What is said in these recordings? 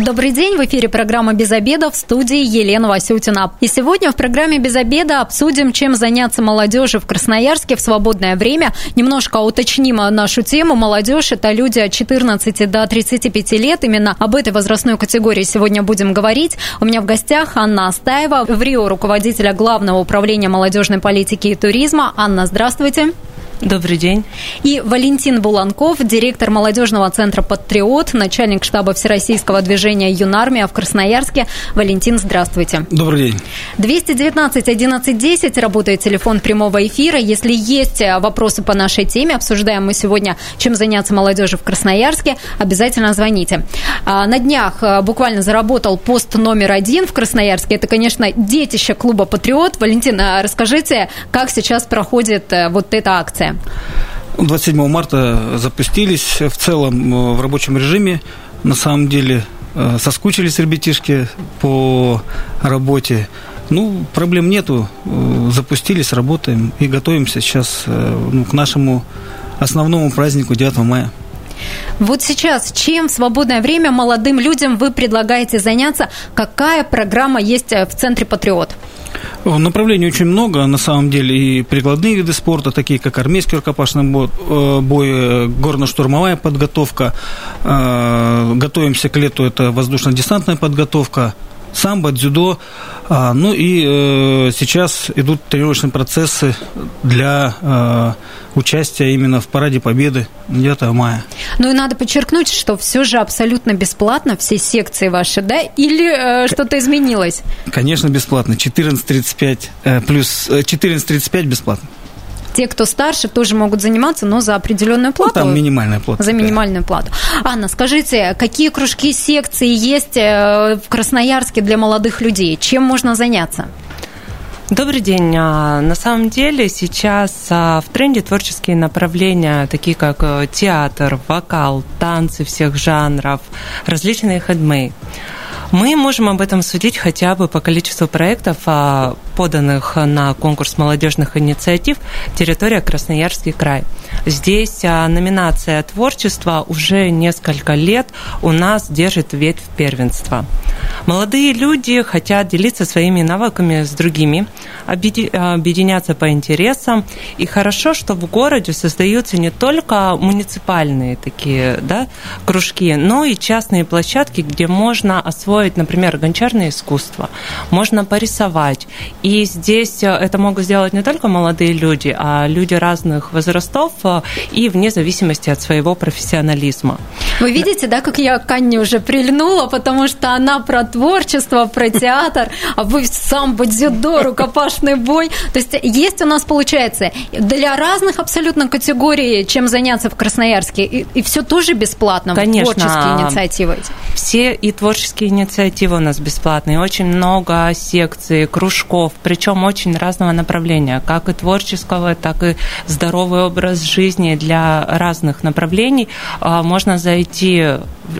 Добрый день, в эфире программа «Без обеда» в студии Елена Васютина. И сегодня в программе «Без обеда» обсудим, чем заняться молодежи в Красноярске в свободное время. Немножко уточним нашу тему. Молодежь – это люди от 14 до 35 лет. Именно об этой возрастной категории сегодня будем говорить. У меня в гостях Анна Астаева, в Рио руководителя Главного управления молодежной политики и туризма. Анна, здравствуйте. Добрый день. И Валентин Буланков, директор молодежного центра «Патриот», начальник штаба Всероссийского движения «Юнармия» в Красноярске. Валентин, здравствуйте. Добрый день. 219 11 10 работает телефон прямого эфира. Если есть э, вопросы по нашей теме, обсуждаем мы сегодня, чем заняться молодежи в Красноярске, обязательно звоните. А, на днях э, буквально заработал пост номер один в Красноярске. Это, конечно, детище клуба «Патриот». Валентин, а расскажите, как сейчас проходит э, вот эта акция? 27 марта запустились в целом э, в рабочем режиме. На самом деле э, соскучились ребятишки по работе. Ну, проблем нету. Э, запустились, работаем и готовимся сейчас ну, к нашему основному празднику 9 мая. Вот сейчас чем в свободное время молодым людям вы предлагаете заняться? Какая программа есть в Центре «Патриот»? Направлений очень много, на самом деле, и прикладные виды спорта, такие как армейский рукопашный бой, э, бой горно-штурмовая подготовка. Э, готовимся к лету, это воздушно-десантная подготовка, самбо, дзюдо. А, ну и э, сейчас идут тренировочные процессы для э, участия именно в Параде Победы 9 мая. Ну и надо подчеркнуть, что все же абсолютно бесплатно, все секции ваши, да? Или э, что-то изменилось? Конечно, бесплатно. 14.35 э, плюс 14.35 бесплатно. Те, кто старше, тоже могут заниматься, но за определенную плату. Ну, там минимальная плата. За минимальную плату. Анна, скажите, какие кружки, секции есть э, в Красноярске для молодых людей? Чем можно заняться? Добрый день. А, на самом деле сейчас а, в тренде творческие направления, такие как э, театр, вокал, танцы всех жанров, различные хедмей. Мы можем об этом судить хотя бы по количеству проектов, а, поданных на конкурс молодежных инициатив «Территория Красноярский край». Здесь а, номинация творчества уже несколько лет у нас держит ветвь первенства. Молодые люди хотят делиться своими навыками с другими, объединяться по интересам. И хорошо, что в городе создаются не только муниципальные такие да, кружки, но и частные площадки, где можно освоить, например, гончарное искусство, можно порисовать. И здесь э, это могут сделать не только молодые люди, а люди разных возрастов э, и вне зависимости от своего профессионализма. Вы видите, да, как я к Анне уже прильнула, потому что она про творчество, про театр, а вы сам дзюдо, рукопашный бой. То есть есть у нас, получается, для разных абсолютно категорий, чем заняться в Красноярске, и, и все тоже бесплатно, Конечно, творческие инициативы. Все и творческие инициативы у нас бесплатные, очень много секций, кружков, причем очень разного направления, как и творческого, так и здоровый образ жизни для разных направлений. А, можно зайти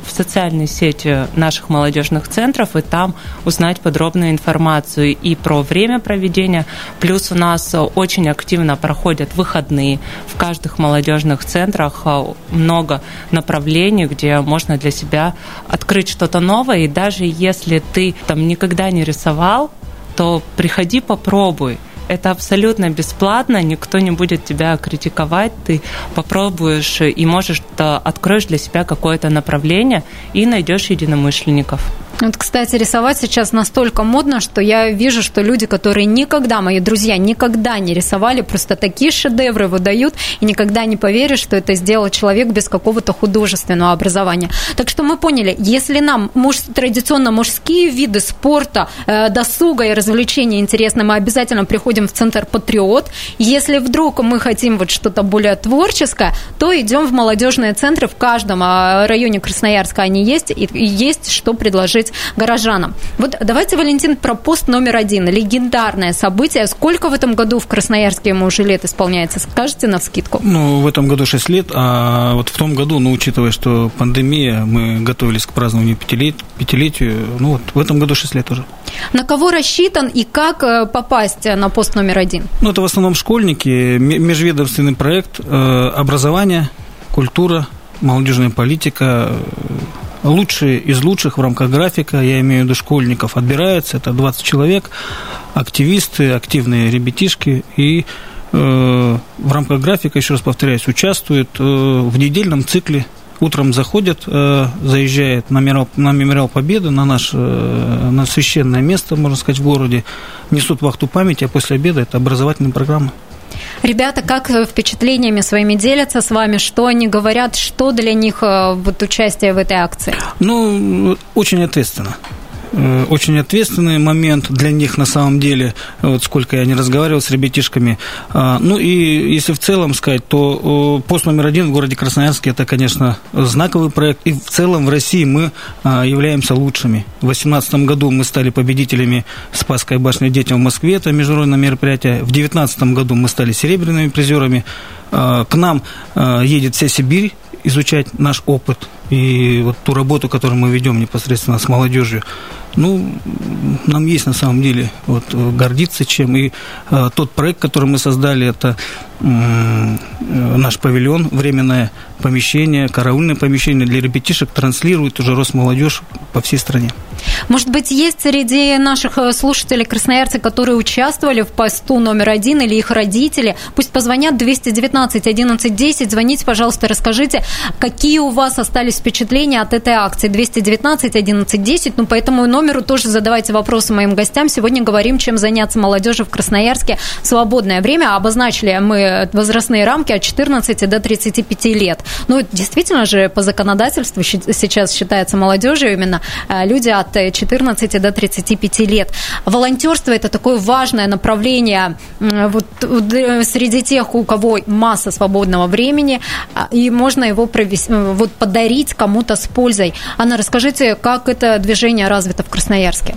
в социальные сети наших молодежных центров и там узнать подробную информацию и про время проведения. Плюс у нас очень активно проходят выходные. В каждых молодежных центрах а, много направлений, где можно для себя открыть что-то новое. И даже если ты там никогда не рисовал, то приходи, попробуй это абсолютно бесплатно, никто не будет тебя критиковать, ты попробуешь и можешь откроешь для себя какое-то направление и найдешь единомышленников. Вот, кстати, рисовать сейчас настолько модно, что я вижу, что люди, которые никогда, мои друзья, никогда не рисовали, просто такие шедевры выдают, и никогда не поверишь, что это сделал человек без какого-то художественного образования. Так что мы поняли, если нам муж, традиционно мужские виды спорта, э, досуга и развлечения интересны, мы обязательно приходим в центр «Патриот». Если вдруг мы хотим вот что-то более творческое, то идем в молодежные центры. В каждом а, районе Красноярска они есть, и есть что предложить быть горожанам. Вот давайте, Валентин, про пост номер один. Легендарное событие. Сколько в этом году в Красноярске ему уже лет исполняется? Скажите на вскидку. Ну, в этом году 6 лет, а вот в том году, ну, учитывая, что пандемия, мы готовились к празднованию пятилет, пятилетию, ну, вот в этом году 6 лет уже. На кого рассчитан и как э, попасть на пост номер один? Ну, это в основном школьники, межведомственный проект э, образование, культура, молодежная политика, лучшие из лучших в рамках графика, я имею в виду школьников, отбирается, это 20 человек, активисты, активные ребятишки, и э, в рамках графика, еще раз повторяюсь, участвуют э, в недельном цикле утром заходят, э, заезжает на мемориал, на мемориал Победы, на наше э, на священное место, можно сказать, в городе, несут вахту памяти, а после обеда это образовательная программа. Ребята, как впечатлениями своими делятся с вами? Что они говорят? Что для них э, вот, участие в этой акции? Ну, очень ответственно. Э, очень ответственный момент для них на самом деле, вот сколько я не разговаривал с ребятишками. А, ну и если в целом сказать, то пост номер один в городе Красноярске это, конечно, знаковый проект, и в целом в России мы а, являемся лучшими. В 2018 году мы стали победителями Спасской башни детям в Москве, это международное мероприятие. В 2019 году мы стали серебряными призерами. А, к нам едет вся Сибирь изучать наш опыт и вот ту работу, которую мы ведем непосредственно с молодежью. Ну, нам есть на самом деле вот, гордиться чем. И э, тот проект, который мы создали, это э, наш павильон, временное помещение, караульное помещение для ребятишек, транслирует уже Росмолодежь по всей стране. Может быть, есть среди наших э, слушателей красноярцы, которые участвовали в посту номер один или их родители? Пусть позвонят 219 11 10. Звоните, пожалуйста, расскажите, какие у вас остались впечатления от этой акции. 219 11 10. Ну, по этому номеру тоже задавайте вопросы моим гостям. Сегодня говорим, чем заняться молодежи в Красноярске свободное время. Обозначили мы возрастные рамки от 14 до 35 лет. Ну, действительно же, по законодательству сейчас считается молодежью именно э, люди от 14 до 35 лет. Волонтерство – это такое важное направление вот, среди тех, у кого масса свободного времени, а, и можно его провести, вот, подарить кому-то с пользой. Анна, расскажите, как это движение развито в Красноярске?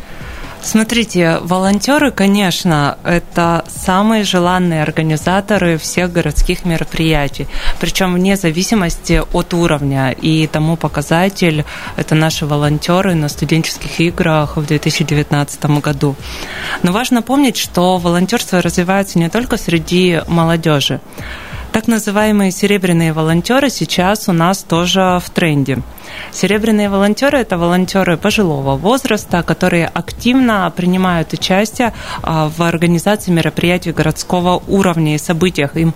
Смотрите, волонтеры, конечно, это самые желанные организаторы всех городских мероприятий, причем вне зависимости от уровня. И тому показатель – это наши волонтеры на студенческих играх в 2019 году. Но важно помнить, что волонтерство развивается не только среди молодежи. Так называемые серебряные волонтеры сейчас у нас тоже в тренде. Серебряные волонтеры – это волонтеры пожилого возраста, которые активно принимают участие а, в организации мероприятий городского уровня и событиях. Им,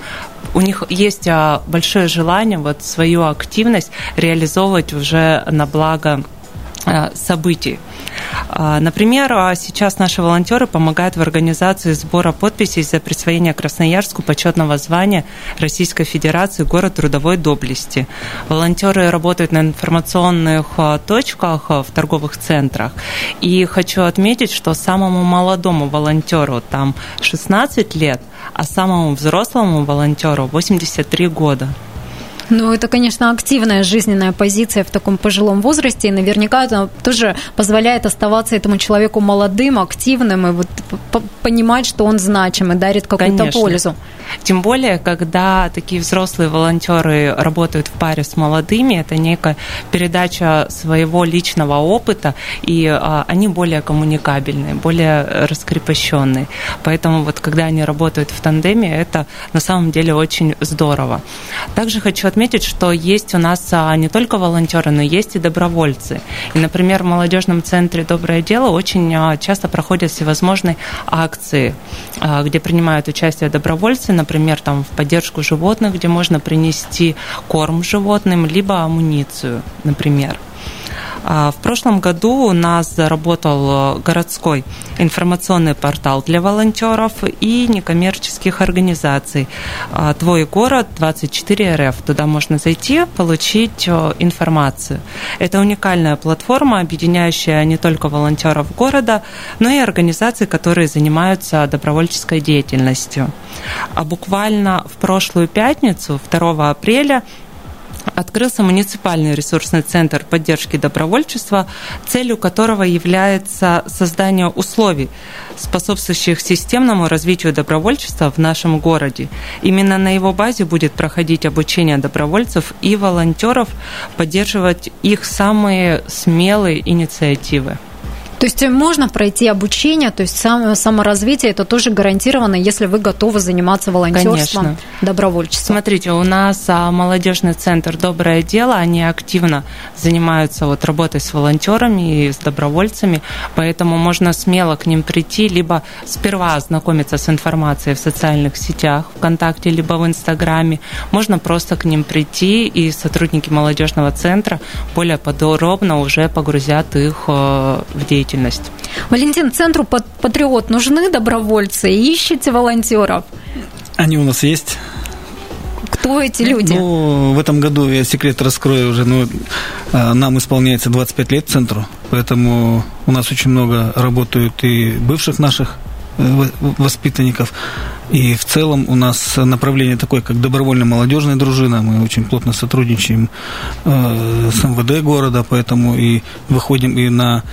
у них есть а, большое желание вот свою активность реализовывать уже на благо событий. А, например, а, сейчас наши волонтеры помогают в организации сбора подписей за присвоение Красноярску почетного звания Российской Федерации город трудовой доблести. Волонтеры работают на информационных а, точках в торговых центрах. И хочу отметить, что самому молодому волонтеру там 16 лет, а самому взрослому волонтеру 83 года. Ну, это, конечно, активная жизненная позиция в таком пожилом возрасте, и наверняка это тоже позволяет оставаться этому человеку молодым, активным, и вот понимать, что он значим и дарит какую-то пользу. Тем более, когда такие взрослые волонтеры работают в паре с молодыми, это некая передача своего личного опыта, и а, они более коммуникабельные, более раскрепощенные. Поэтому вот когда они работают в тандеме, это на самом деле очень здорово. Также хочу отметить, что есть у нас а, не только волонтеры, но есть и добровольцы. И, например, в молодежном центре «Доброе дело» очень а, часто проходят всевозможные акции, а, где принимают участие добровольцы, например, там в поддержку животных, где можно принести корм животным, либо амуницию, например. А, в прошлом году у нас заработал э, городской информационный портал для волонтеров и некоммерческих организаций. А, Твой город 24 РФ. Туда можно зайти, получить э, информацию. Это уникальная платформа, объединяющая не только волонтеров города, но и организации, которые занимаются добровольческой деятельностью. А буквально в прошлую пятницу, 2 апреля, открылся муниципальный ресурсный центр поддержки добровольчества, целью которого является создание условий, способствующих системному развитию добровольчества в нашем городе. Именно на его базе будет проходить обучение добровольцев и волонтеров, поддерживать их самые смелые инициативы. То есть можно пройти обучение, то есть сам, саморазвитие, это тоже гарантировано, если вы готовы заниматься волонтерством, Конечно. добровольчеством. Смотрите, у нас а, молодежный центр «Доброе дело», они активно занимаются вот работой с волонтерами и с добровольцами, поэтому можно смело к ним прийти, либо сперва ознакомиться с информацией в социальных сетях, ВКонтакте, либо в Инстаграме. Можно просто к ним прийти, и сотрудники молодежного центра более подробно уже погрузят их э, в деятельность деятельность. Валентин, Центру «Патриот» нужны добровольцы? Ищите волонтеров? Они у нас есть. Кто эти люди? Ну, в этом году, я секрет раскрою уже, ну, нам исполняется 25 лет центру, поэтому у нас очень много работают и бывших наших воспитанников. И в целом у нас направление такое, как добровольно-молодежная дружина. Мы очень плотно сотрудничаем э, с МВД города, поэтому и выходим и на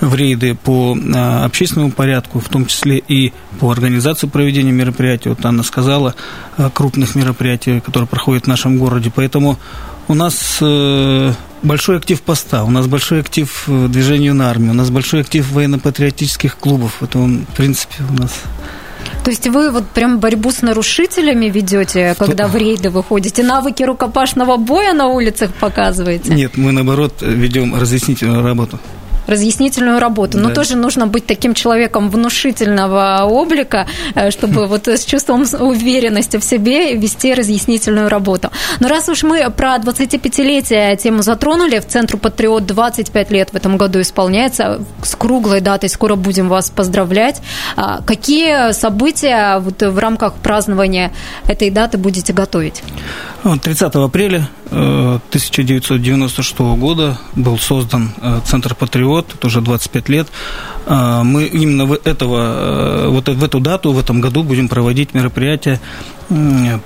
в рейды по э, общественному порядку, в том числе и по организации проведения мероприятий. Вот Анна сказала, э, крупных мероприятий, которые проходят в нашем городе. Поэтому у нас большой актив поста, у нас большой актив э, движения на армию, у нас большой актив военно-патриотических клубов. Это он, в принципе, у нас то есть вы вот прям борьбу с нарушителями ведете, когда в рейды выходите, навыки рукопашного боя на улицах показываете? Нет, мы наоборот ведем разъяснительную работу разъяснительную работу. Но да. тоже нужно быть таким человеком внушительного облика, э, чтобы вот с чувством уверенности в себе вести разъяснительную работу. Но раз уж мы про 25-летие тему затронули, в Центру Патриот 25 лет в этом году исполняется, с круглой датой скоро будем вас поздравлять. А какие события вот в рамках празднования этой даты будете готовить? 30 апреля 1996 э, года был создан э, Центр Патриот, это уже 25 лет. Э, мы именно в, этого, вот в эту дату, в этом году будем проводить мероприятие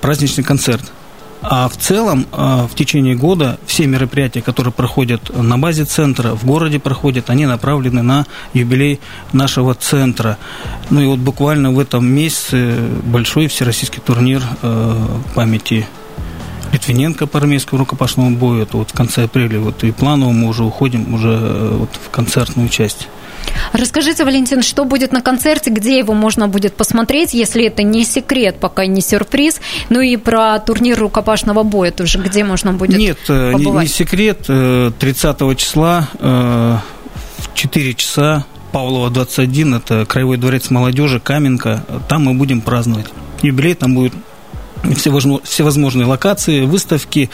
«Праздничный концерт». А в целом в течение года все мероприятия, которые проходят на базе центра, в городе проходят, они направлены на юбилей нашего центра. Ну и вот буквально в этом месяце большой всероссийский турнир памяти Литвиненко по армейскому рукопашному бою, это вот в конце апреля, вот и планово мы уже уходим уже э, вот в концертную часть. Расскажите, Валентин, что будет на концерте, где его можно будет посмотреть, если это не секрет, пока не сюрприз, ну и про турнир рукопашного боя тоже, где можно будет Нет, э, побывать? не, не секрет, 30 э, числа в 4 часа Павлова 21, это Краевой дворец молодежи, Каменка, там мы будем праздновать. Юбилей там будет всевозможные локации, выставки,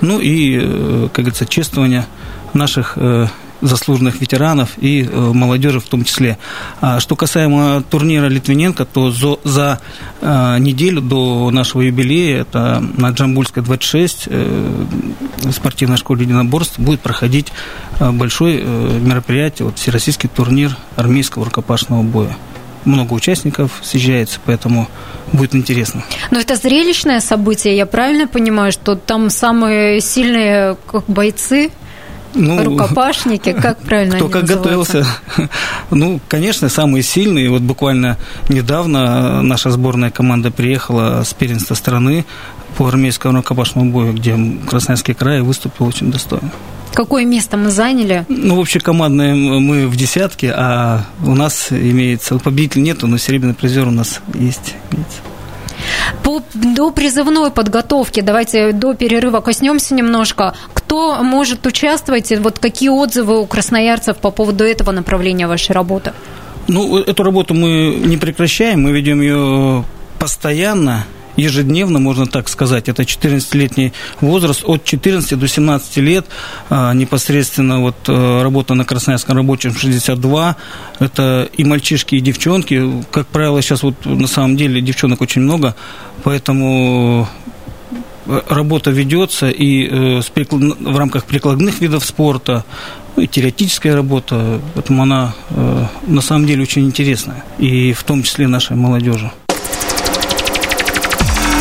ну и, э, как говорится, чествование наших э, заслуженных ветеранов и э, молодежи в том числе. А что касаемо турнира Литвиненко, то за, неделю до нашего юбилея, это на Джамбульской 26, в спортивной школе единоборств будет проходить большое мероприятие, вот, всероссийский турнир армейского рукопашного боя много участников съезжается, поэтому будет интересно. Но это зрелищное событие, я правильно понимаю, что там самые сильные как бойцы ну, рукопашники, как правильно Кто как готовился. Ну, конечно, самые сильные. Вот буквально недавно наша сборная команда приехала с первенства страны по армейскому рукопашному бою, где Красноярский край выступил очень достойно. Какое место мы заняли? Ну, вообще командные мы в десятке, а у нас имеется... Победитель нету, но серебряный призер у нас есть. По, до призывной подготовки, давайте до перерыва коснемся немножко. Кто может участвовать? Вот какие отзывы у красноярцев по поводу этого направления вашей работы? Ну, эту работу мы не прекращаем, мы ведем ее постоянно ежедневно, можно так сказать. Это 14-летний возраст, от 14 до 17 лет а, непосредственно вот э, работа на Красноярском рабочем 62. Это и мальчишки, и девчонки. Как правило, сейчас вот на самом деле девчонок очень много, поэтому э, работа ведется и э, в рамках прикладных видов спорта, ну, и теоретическая работа, поэтому она на самом деле очень интересная, и в том числе нашей молодежи.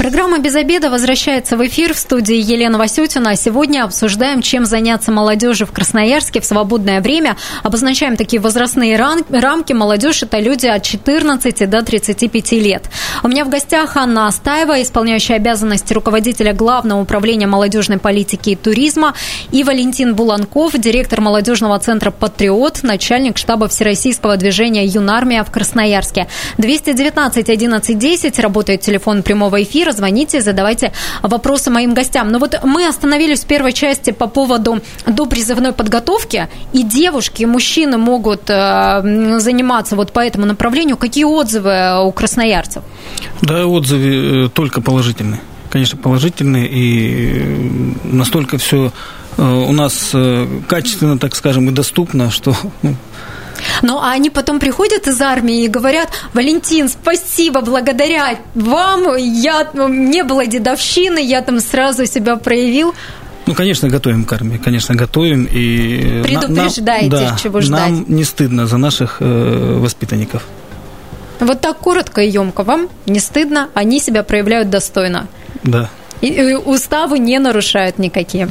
Программа «Без обеда» возвращается в эфир в студии Елена Васютина. Сегодня обсуждаем, чем заняться молодежи в Красноярске в свободное время. Обозначаем такие возрастные рамки. Молодежь – это люди от 14 до 35 лет. У меня в гостях Анна Астаева, исполняющая обязанности руководителя Главного управления молодежной политики и туризма, и Валентин Буланков, директор молодежного центра «Патриот», начальник штаба Всероссийского движения «Юнармия» в Красноярске. 219 11 10 работает телефон прямого эфира эфира. Звоните, задавайте вопросы моим гостям. Но вот мы остановились в первой части по поводу допризывной подготовки, и девушки, и мужчины могут э, заниматься вот по этому направлению. Какие отзывы у красноярцев? Да, отзывы э, только положительные. Конечно, положительные, и настолько все э, у нас качественно, так скажем, и доступно, что ну, ну, а они потом приходят из армии и говорят, Валентин, спасибо, благодаря вам я, не было дедовщины, я там сразу себя проявил. Ну, конечно, готовим к армии, конечно, готовим. И Предупреждаете, нам, да, чего ждать. Нам не стыдно за наших э, воспитанников. Вот так коротко и емко. Вам не стыдно, они себя проявляют достойно. Да. И уставы не нарушают никакие.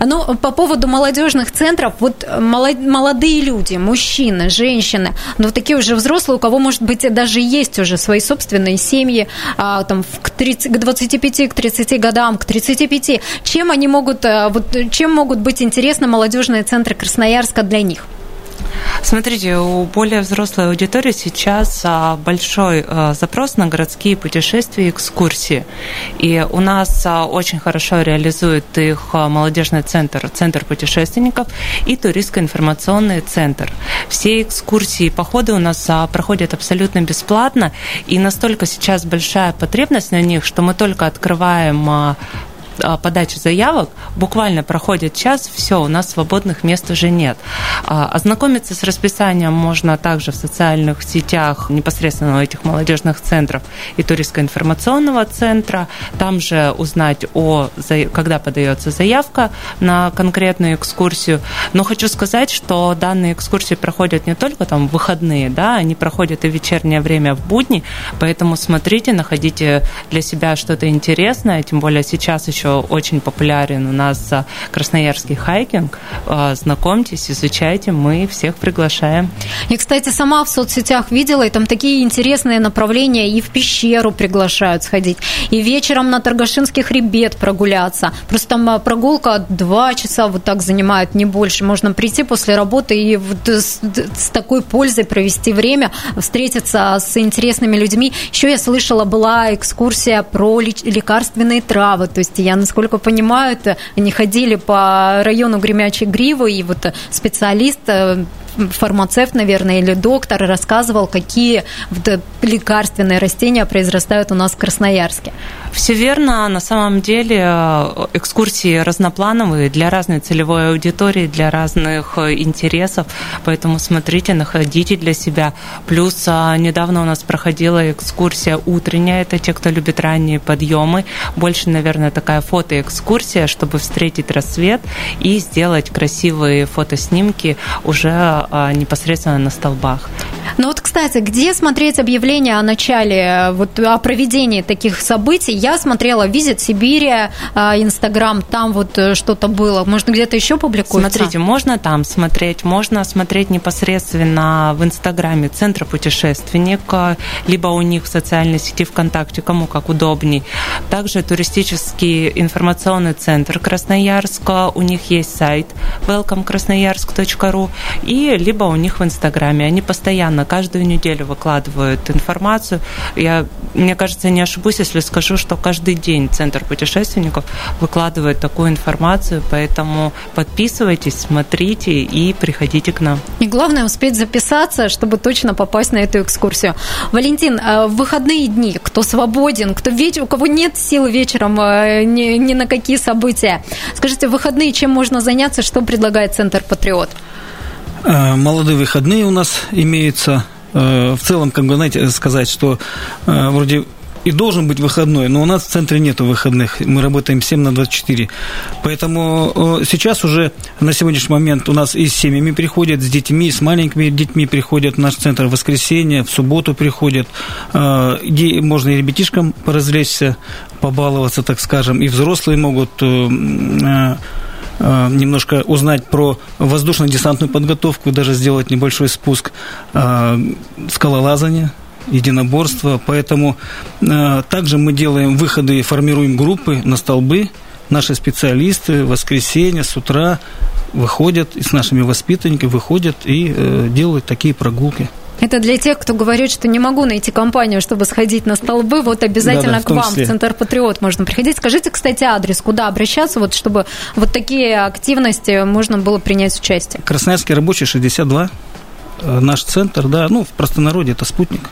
Ну, по поводу молодежных центров, вот молодые люди, мужчины, женщины, ну, такие уже взрослые, у кого, может быть, даже есть уже свои собственные семьи, а, там, к, 30, к 25, к 30 годам, к 35, чем они могут, а, вот, чем могут быть интересны молодежные центры Красноярска для них? Смотрите, у более взрослой аудитории сейчас а, большой а, запрос на городские путешествия и экскурсии. И у нас а, очень хорошо реализует их молодежный центр, центр путешественников и туристско-информационный центр. Все экскурсии и походы у нас проходят абсолютно бесплатно, и настолько сейчас большая потребность на них, что мы только открываем а, подачи заявок, буквально проходит час, все, у нас свободных мест уже нет. А, ознакомиться с расписанием можно также в социальных сетях непосредственно у этих молодежных центров и туристско-информационного центра. Там же узнать о, когда подается заявка на конкретную экскурсию. Но хочу сказать, что данные экскурсии проходят не только там в выходные, да, они проходят и в вечернее время в будни, поэтому смотрите, находите для себя что-то интересное, тем более сейчас еще еще очень популярен у нас красноярский хайкинг. А, знакомьтесь, изучайте, мы всех приглашаем. Я, кстати, сама в соцсетях видела, и там такие интересные направления, и в пещеру приглашают сходить, и вечером на Торгашинский хребет прогуляться. Просто там а, прогулка два часа вот так занимает, не больше. Можно прийти после работы и вот с, с такой пользой провести время, встретиться с интересными людьми. Еще я слышала, была экскурсия про лекарственные травы, то есть я насколько понимаю, это они ходили по району Гремячей Гривы, и вот специалист э, фармацевт, наверное, или доктор рассказывал, какие лекарственные растения произрастают у нас в Красноярске. Все верно. На самом деле э, экскурсии разноплановые для разной целевой аудитории, для разных э, интересов. Поэтому смотрите, находите для себя. Плюс недавно у нас проходила экскурсия утренняя. Это те, кто любит ранние подъемы. Больше, наверное, такая фотоэкскурсия, чтобы встретить рассвет и сделать красивые фотоснимки уже а, непосредственно на столбах. Ну вот, кстати, где смотреть объявление о начале, вот о проведении таких событий? Я смотрела «Визит Сибири», а, Инстаграм, там вот э, что-то было. Может, где-то еще публикуется? Смотрите, можно там смотреть, можно смотреть непосредственно в Инстаграме Центра путешественника, либо у них в социальной сети ВКонтакте, кому как удобней. Также туристический информационный центр Красноярска, у них есть сайт welcomekrasnoyarsk.ru и либо у них в Инстаграме. Они постоянно, каждую неделю выкладывают информацию. Я, мне кажется, не ошибусь, если скажу, что каждый день Центр путешественников выкладывает такую информацию, поэтому подписывайтесь, смотрите и приходите к нам. И главное успеть записаться, чтобы точно попасть на эту экскурсию. Валентин, а в выходные дни, кто свободен, кто вечер, у кого нет сил вечером э, ни, ни на какие события, скажите, в выходные чем можно заняться, что предлагает Центр Патриот? Э, молодые выходные у нас имеются. Э, в целом, как бы, знаете, сказать, что вроде и должен быть выходной, но у нас в центре нет выходных, мы работаем 7 на 24. Поэтому сейчас уже на сегодняшний момент у нас и с семьями приходят, с детьми, с маленькими детьми приходят в наш центр в воскресенье, в субботу приходят. Можно и ребятишкам поразвлечься, побаловаться, так скажем, и взрослые могут Э, немножко узнать про воздушно-десантную подготовку, даже сделать небольшой спуск, э, скалолазание, единоборство. Поэтому э, также мы делаем выходы и формируем группы на столбы. Наши специалисты в воскресенье с утра выходят и с нашими воспитанниками выходят и делают такие прогулки. Это для тех, кто говорит, что не могу найти компанию, чтобы сходить на столбы. Вот обязательно да, да, к вам, числе. в Центр Патриот, можно приходить. Скажите, кстати, адрес, куда обращаться, вот, чтобы вот такие активности можно было принять участие. Красноярский рабочий 62, э, наш центр, да, ну, в простонародье это спутник.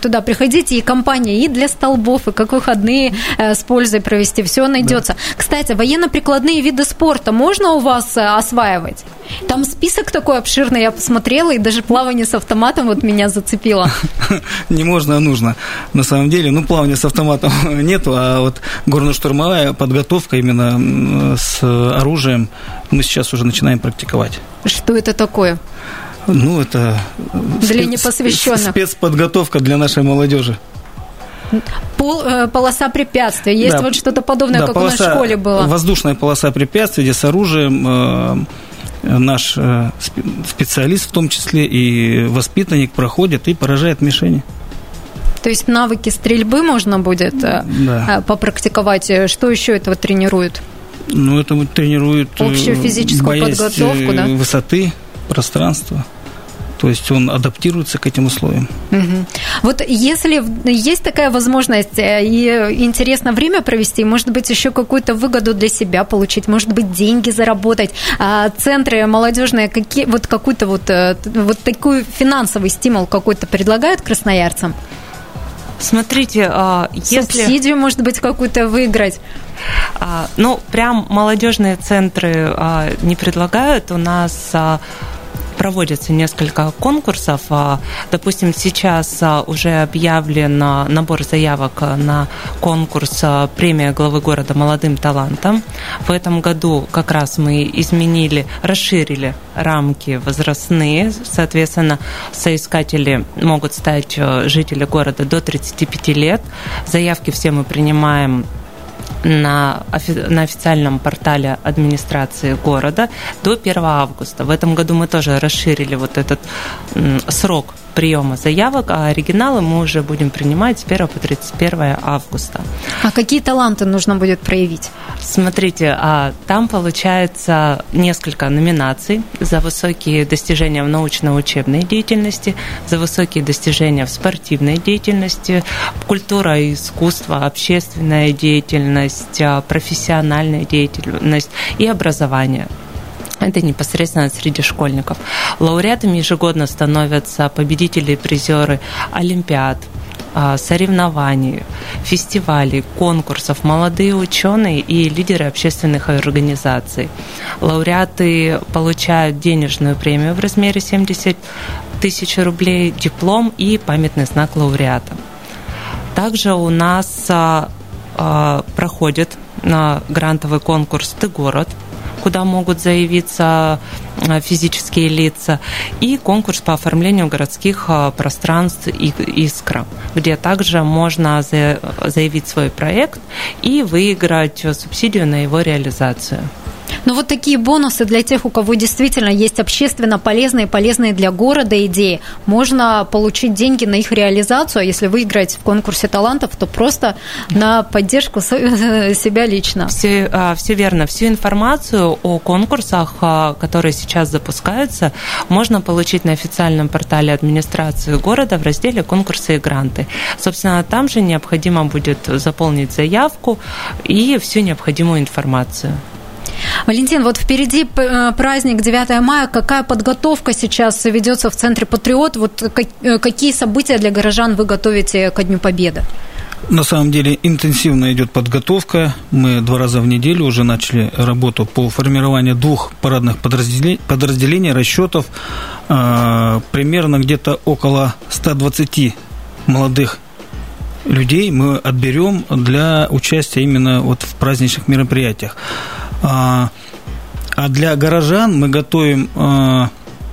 Туда приходите, и компания и для столбов, и как выходные э, с пользой провести, все найдется. Да. Кстати, военно-прикладные виды спорта можно у вас э, осваивать? Там список такой обширный, я посмотрела, и даже плавание с автоматом вот меня зацепило. Не можно, а нужно. На самом деле, ну, плавания с автоматом нету, а вот горно-штурмовая подготовка именно с оружием мы сейчас уже начинаем практиковать. Что это такое? Ну, это для непосвященных. спецподготовка для нашей молодежи. Пол, э, полоса препятствий. Есть да, вот что-то подобное, да, как полоса, у нас в школе было. Воздушная полоса препятствий, где с оружием э, наш э, специалист, в том числе и воспитанник, проходит и поражает мишени. То есть навыки стрельбы можно будет да. попрактиковать. Что еще этого тренируют? Ну, это тренирует общую физическую подготовку, да? высоты, пространства то есть он адаптируется к этим условиям. Угу. Вот если есть такая возможность э, и интересно время провести, может быть, еще какую-то выгоду для себя получить, может быть, деньги заработать, а центры молодежные, какие, вот какую-то вот, э, вот такой финансовый стимул какой-то предлагают красноярцам? Смотрите, а, если... Субсидию, может быть, какую-то выиграть? А, ну, прям молодежные центры а, не предлагают. У нас проводится несколько конкурсов. А, допустим, сейчас а, уже объявлен набор заявок на конкурс а, премия главы города молодым талантам. В этом году как раз мы изменили, расширили рамки возрастные. Соответственно, соискатели могут стать жители города до 35 лет. Заявки все мы принимаем на, на официальном портале администрации города до 1 августа. В этом году мы тоже расширили вот этот срок приема заявок, а оригиналы мы уже будем принимать с 1 по 31 августа. А какие таланты нужно будет проявить? Смотрите, а там получается несколько номинаций за высокие достижения в научно-учебной деятельности, за высокие достижения в спортивной деятельности, культура и искусство, общественная деятельность, а, профессиональная деятельность и образование это непосредственно среди школьников. Лауреатами ежегодно становятся победители и призеры Олимпиад, а, соревнований, фестивалей, конкурсов, молодые ученые и лидеры общественных организаций. Лауреаты получают денежную премию в размере 70 тысяч рублей, диплом и памятный знак лауреата. Также у нас а, а, проходит грантовый конкурс «Ты город», куда могут заявиться э, физические лица, и конкурс по оформлению городских э, пространств «Искра», где также можно заявить свой проект и выиграть субсидию на его реализацию. Но вот такие бонусы для тех, у кого действительно есть общественно полезные, полезные для города идеи, можно получить деньги на их реализацию, а если выиграть в конкурсе талантов, то просто на поддержку себя лично. Все, а, все верно. Всю информацию о конкурсах, а, которые сейчас запускаются, можно получить на официальном портале администрации города в разделе «Конкурсы и гранты». Собственно, там же необходимо будет заполнить заявку и всю необходимую информацию. Валентин, вот впереди э, праздник 9 мая. Какая подготовка сейчас ведется в Центре Патриот? Вот э, какие события для горожан вы готовите ко Дню Победы? На самом деле интенсивно идет подготовка. Мы два раза в неделю уже начали работу по формированию двух парадных подразделений, подразделений расчетов. Э, примерно где-то около 120 молодых людей мы отберем для участия именно вот в праздничных мероприятиях. А, а для горожан мы готовим, а,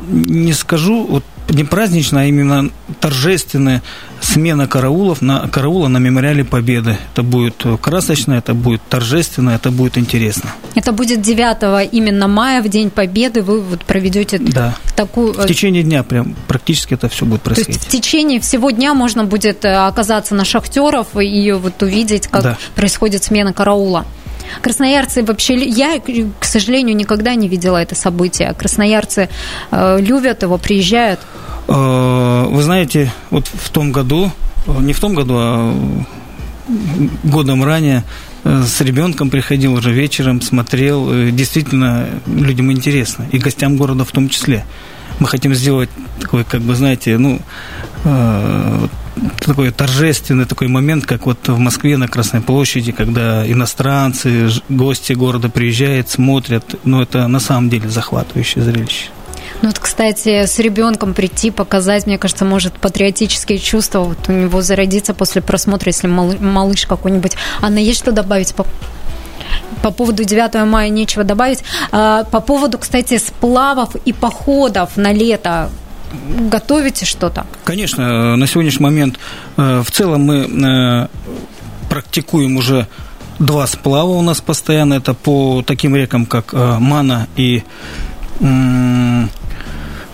не скажу, вот не праздничная, а именно торжественная смена караулов на караула на мемориале Победы. Это будет красочно, это будет торжественно, это будет интересно. Это будет 9 именно мая, в День Победы, вы вот проведете да. такую... В течение дня прям практически это все будет происходить. То есть в течение всего дня можно будет э, оказаться на шахтеров и вот увидеть, как да. происходит смена караула. Красноярцы вообще... Я, к сожалению, никогда не видела это событие. Красноярцы э, любят его, приезжают. Э, вы знаете, вот в том году, не в том году, а годом ранее э, с ребенком приходил уже вечером, смотрел. Действительно, людям интересно. И гостям города в том числе. Мы хотим сделать такой, как бы, знаете, ну, такой торжественный такой момент, как вот в Москве на Красной площади, когда иностранцы, гости города приезжают, смотрят. Ну, это на самом деле захватывающее зрелище. Ну вот, кстати, с ребенком прийти, показать, мне кажется, может патриотические чувства вот у него зародиться после просмотра, если малыш какой-нибудь. Анна, есть что добавить по по поводу 9 мая нечего добавить. А, по поводу, кстати, сплавов и походов на лето готовите что-то? Конечно, на сегодняшний момент э, в целом мы э, практикуем уже два сплава у нас постоянно. Это по таким рекам, как э, Мана и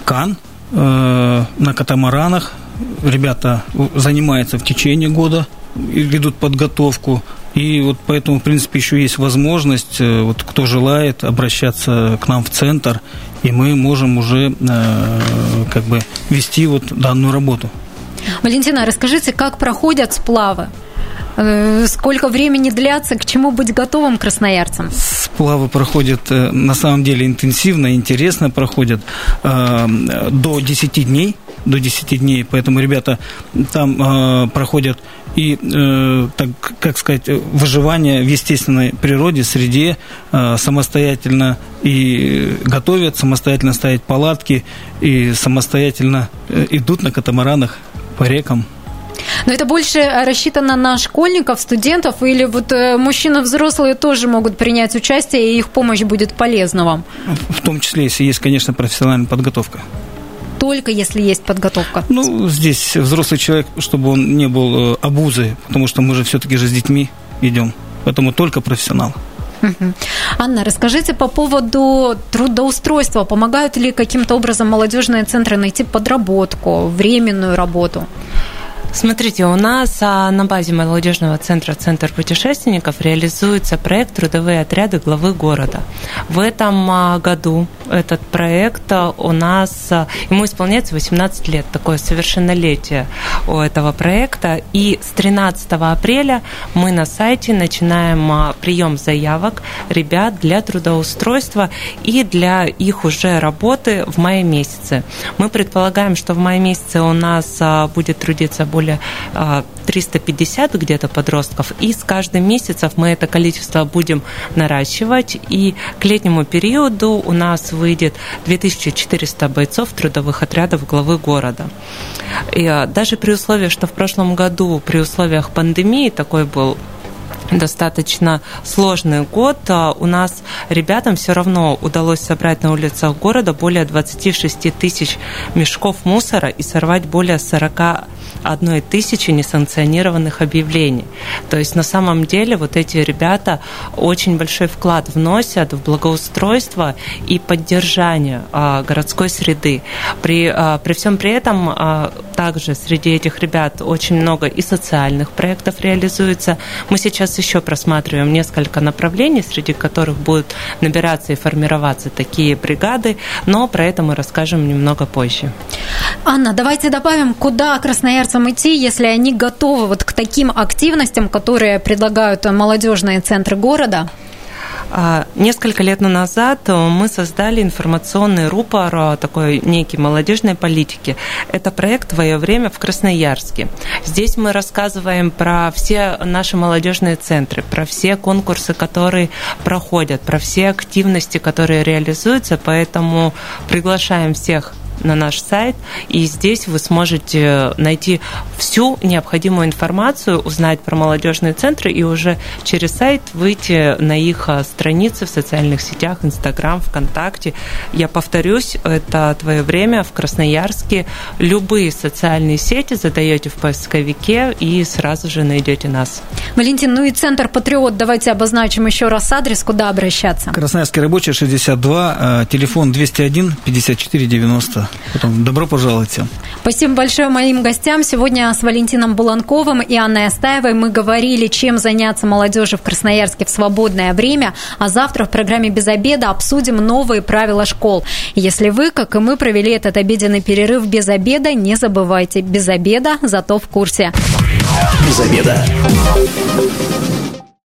Кан на катамаранах. Ребята занимаются в течение года, ведут подготовку. И вот поэтому, в принципе, еще есть возможность, вот кто желает, обращаться к нам в центр и мы можем уже э, как бы вести вот данную работу. Валентина, расскажите, как проходят сплавы? Э, сколько времени длятся, к чему быть готовым красноярцам? Сплавы проходят э, на самом деле интенсивно, интересно проходят до 10 дней до 10 дней, поэтому ребята там э, проходят и, э, так, как сказать, выживание в естественной природе, среде, э, самостоятельно и готовят, самостоятельно ставят палатки и самостоятельно э, идут на катамаранах по рекам. Но это больше рассчитано на школьников, студентов, или вот э, мужчины взрослые тоже могут принять участие, и их помощь будет полезна вам? В том числе, если есть, конечно, профессиональная подготовка только если есть подготовка? Ну, здесь взрослый человек, чтобы он не был э, обузой, потому что мы же все-таки же с детьми идем. Поэтому только профессионал. Анна, расскажите по поводу трудоустройства. Помогают ли каким-то образом молодежные центры найти подработку, временную работу? Смотрите, у нас а, на базе молодежного центра «Центр путешественников» реализуется проект «Трудовые отряды главы города». В этом а, году этот проект а, у нас, ему исполняется 18 лет, такое совершеннолетие у этого проекта. И с 13 апреля мы на сайте начинаем прием заявок ребят для трудоустройства и для их уже работы в мае месяце. Мы предполагаем, что в мае месяце у нас будет трудиться более более 350 а, где-то подростков, и с каждым месяцем мы это количество будем наращивать, и к летнему периоду у нас выйдет 2400 бойцов трудовых отрядов главы города. И а, даже при условии, что в прошлом году, при условиях пандемии такой был достаточно сложный год. А, у нас ребятам все равно удалось собрать на улицах города более 26 тысяч мешков мусора и сорвать более 40 одной тысячи несанкционированных объявлений. То есть на самом деле вот эти ребята очень большой вклад вносят в благоустройство и поддержание а, городской среды. При, а, при всем при этом а, также среди этих ребят очень много и социальных проектов реализуется. Мы сейчас еще просматриваем несколько направлений, среди которых будут набираться и формироваться такие бригады, но про это мы расскажем немного позже. Анна, давайте добавим, куда красноярцы красноярцам идти, если они готовы вот к таким активностям, которые предлагают молодежные центры города? А, несколько лет назад мы создали информационный рупор а, такой некий молодежной политики. Это проект «Твое время в Красноярске». Здесь мы рассказываем про все наши молодежные центры, про все конкурсы, которые проходят, про все активности, которые реализуются, поэтому приглашаем всех на наш сайт, и здесь вы сможете найти всю необходимую информацию, узнать про молодежные центры и уже через сайт выйти на их а, страницы в социальных сетях, Инстаграм, ВКонтакте. Я повторюсь, это твое время в Красноярске. Любые социальные сети задаете в поисковике и сразу же найдете нас. Валентин, ну и Центр Патриот, давайте обозначим еще раз адрес, куда обращаться. Красноярский рабочий, 62, э, телефон 201 54 90. Потом добро пожаловать всем. Спасибо большое моим гостям. Сегодня с Валентином Буланковым и Анной Астаевой мы говорили, чем заняться молодежи в Красноярске в свободное время, а завтра в программе «Без обеда» обсудим новые правила школ. Если вы, как и мы, провели этот обеденный перерыв без обеда, не забывайте, без обеда, зато в курсе. Без обеда.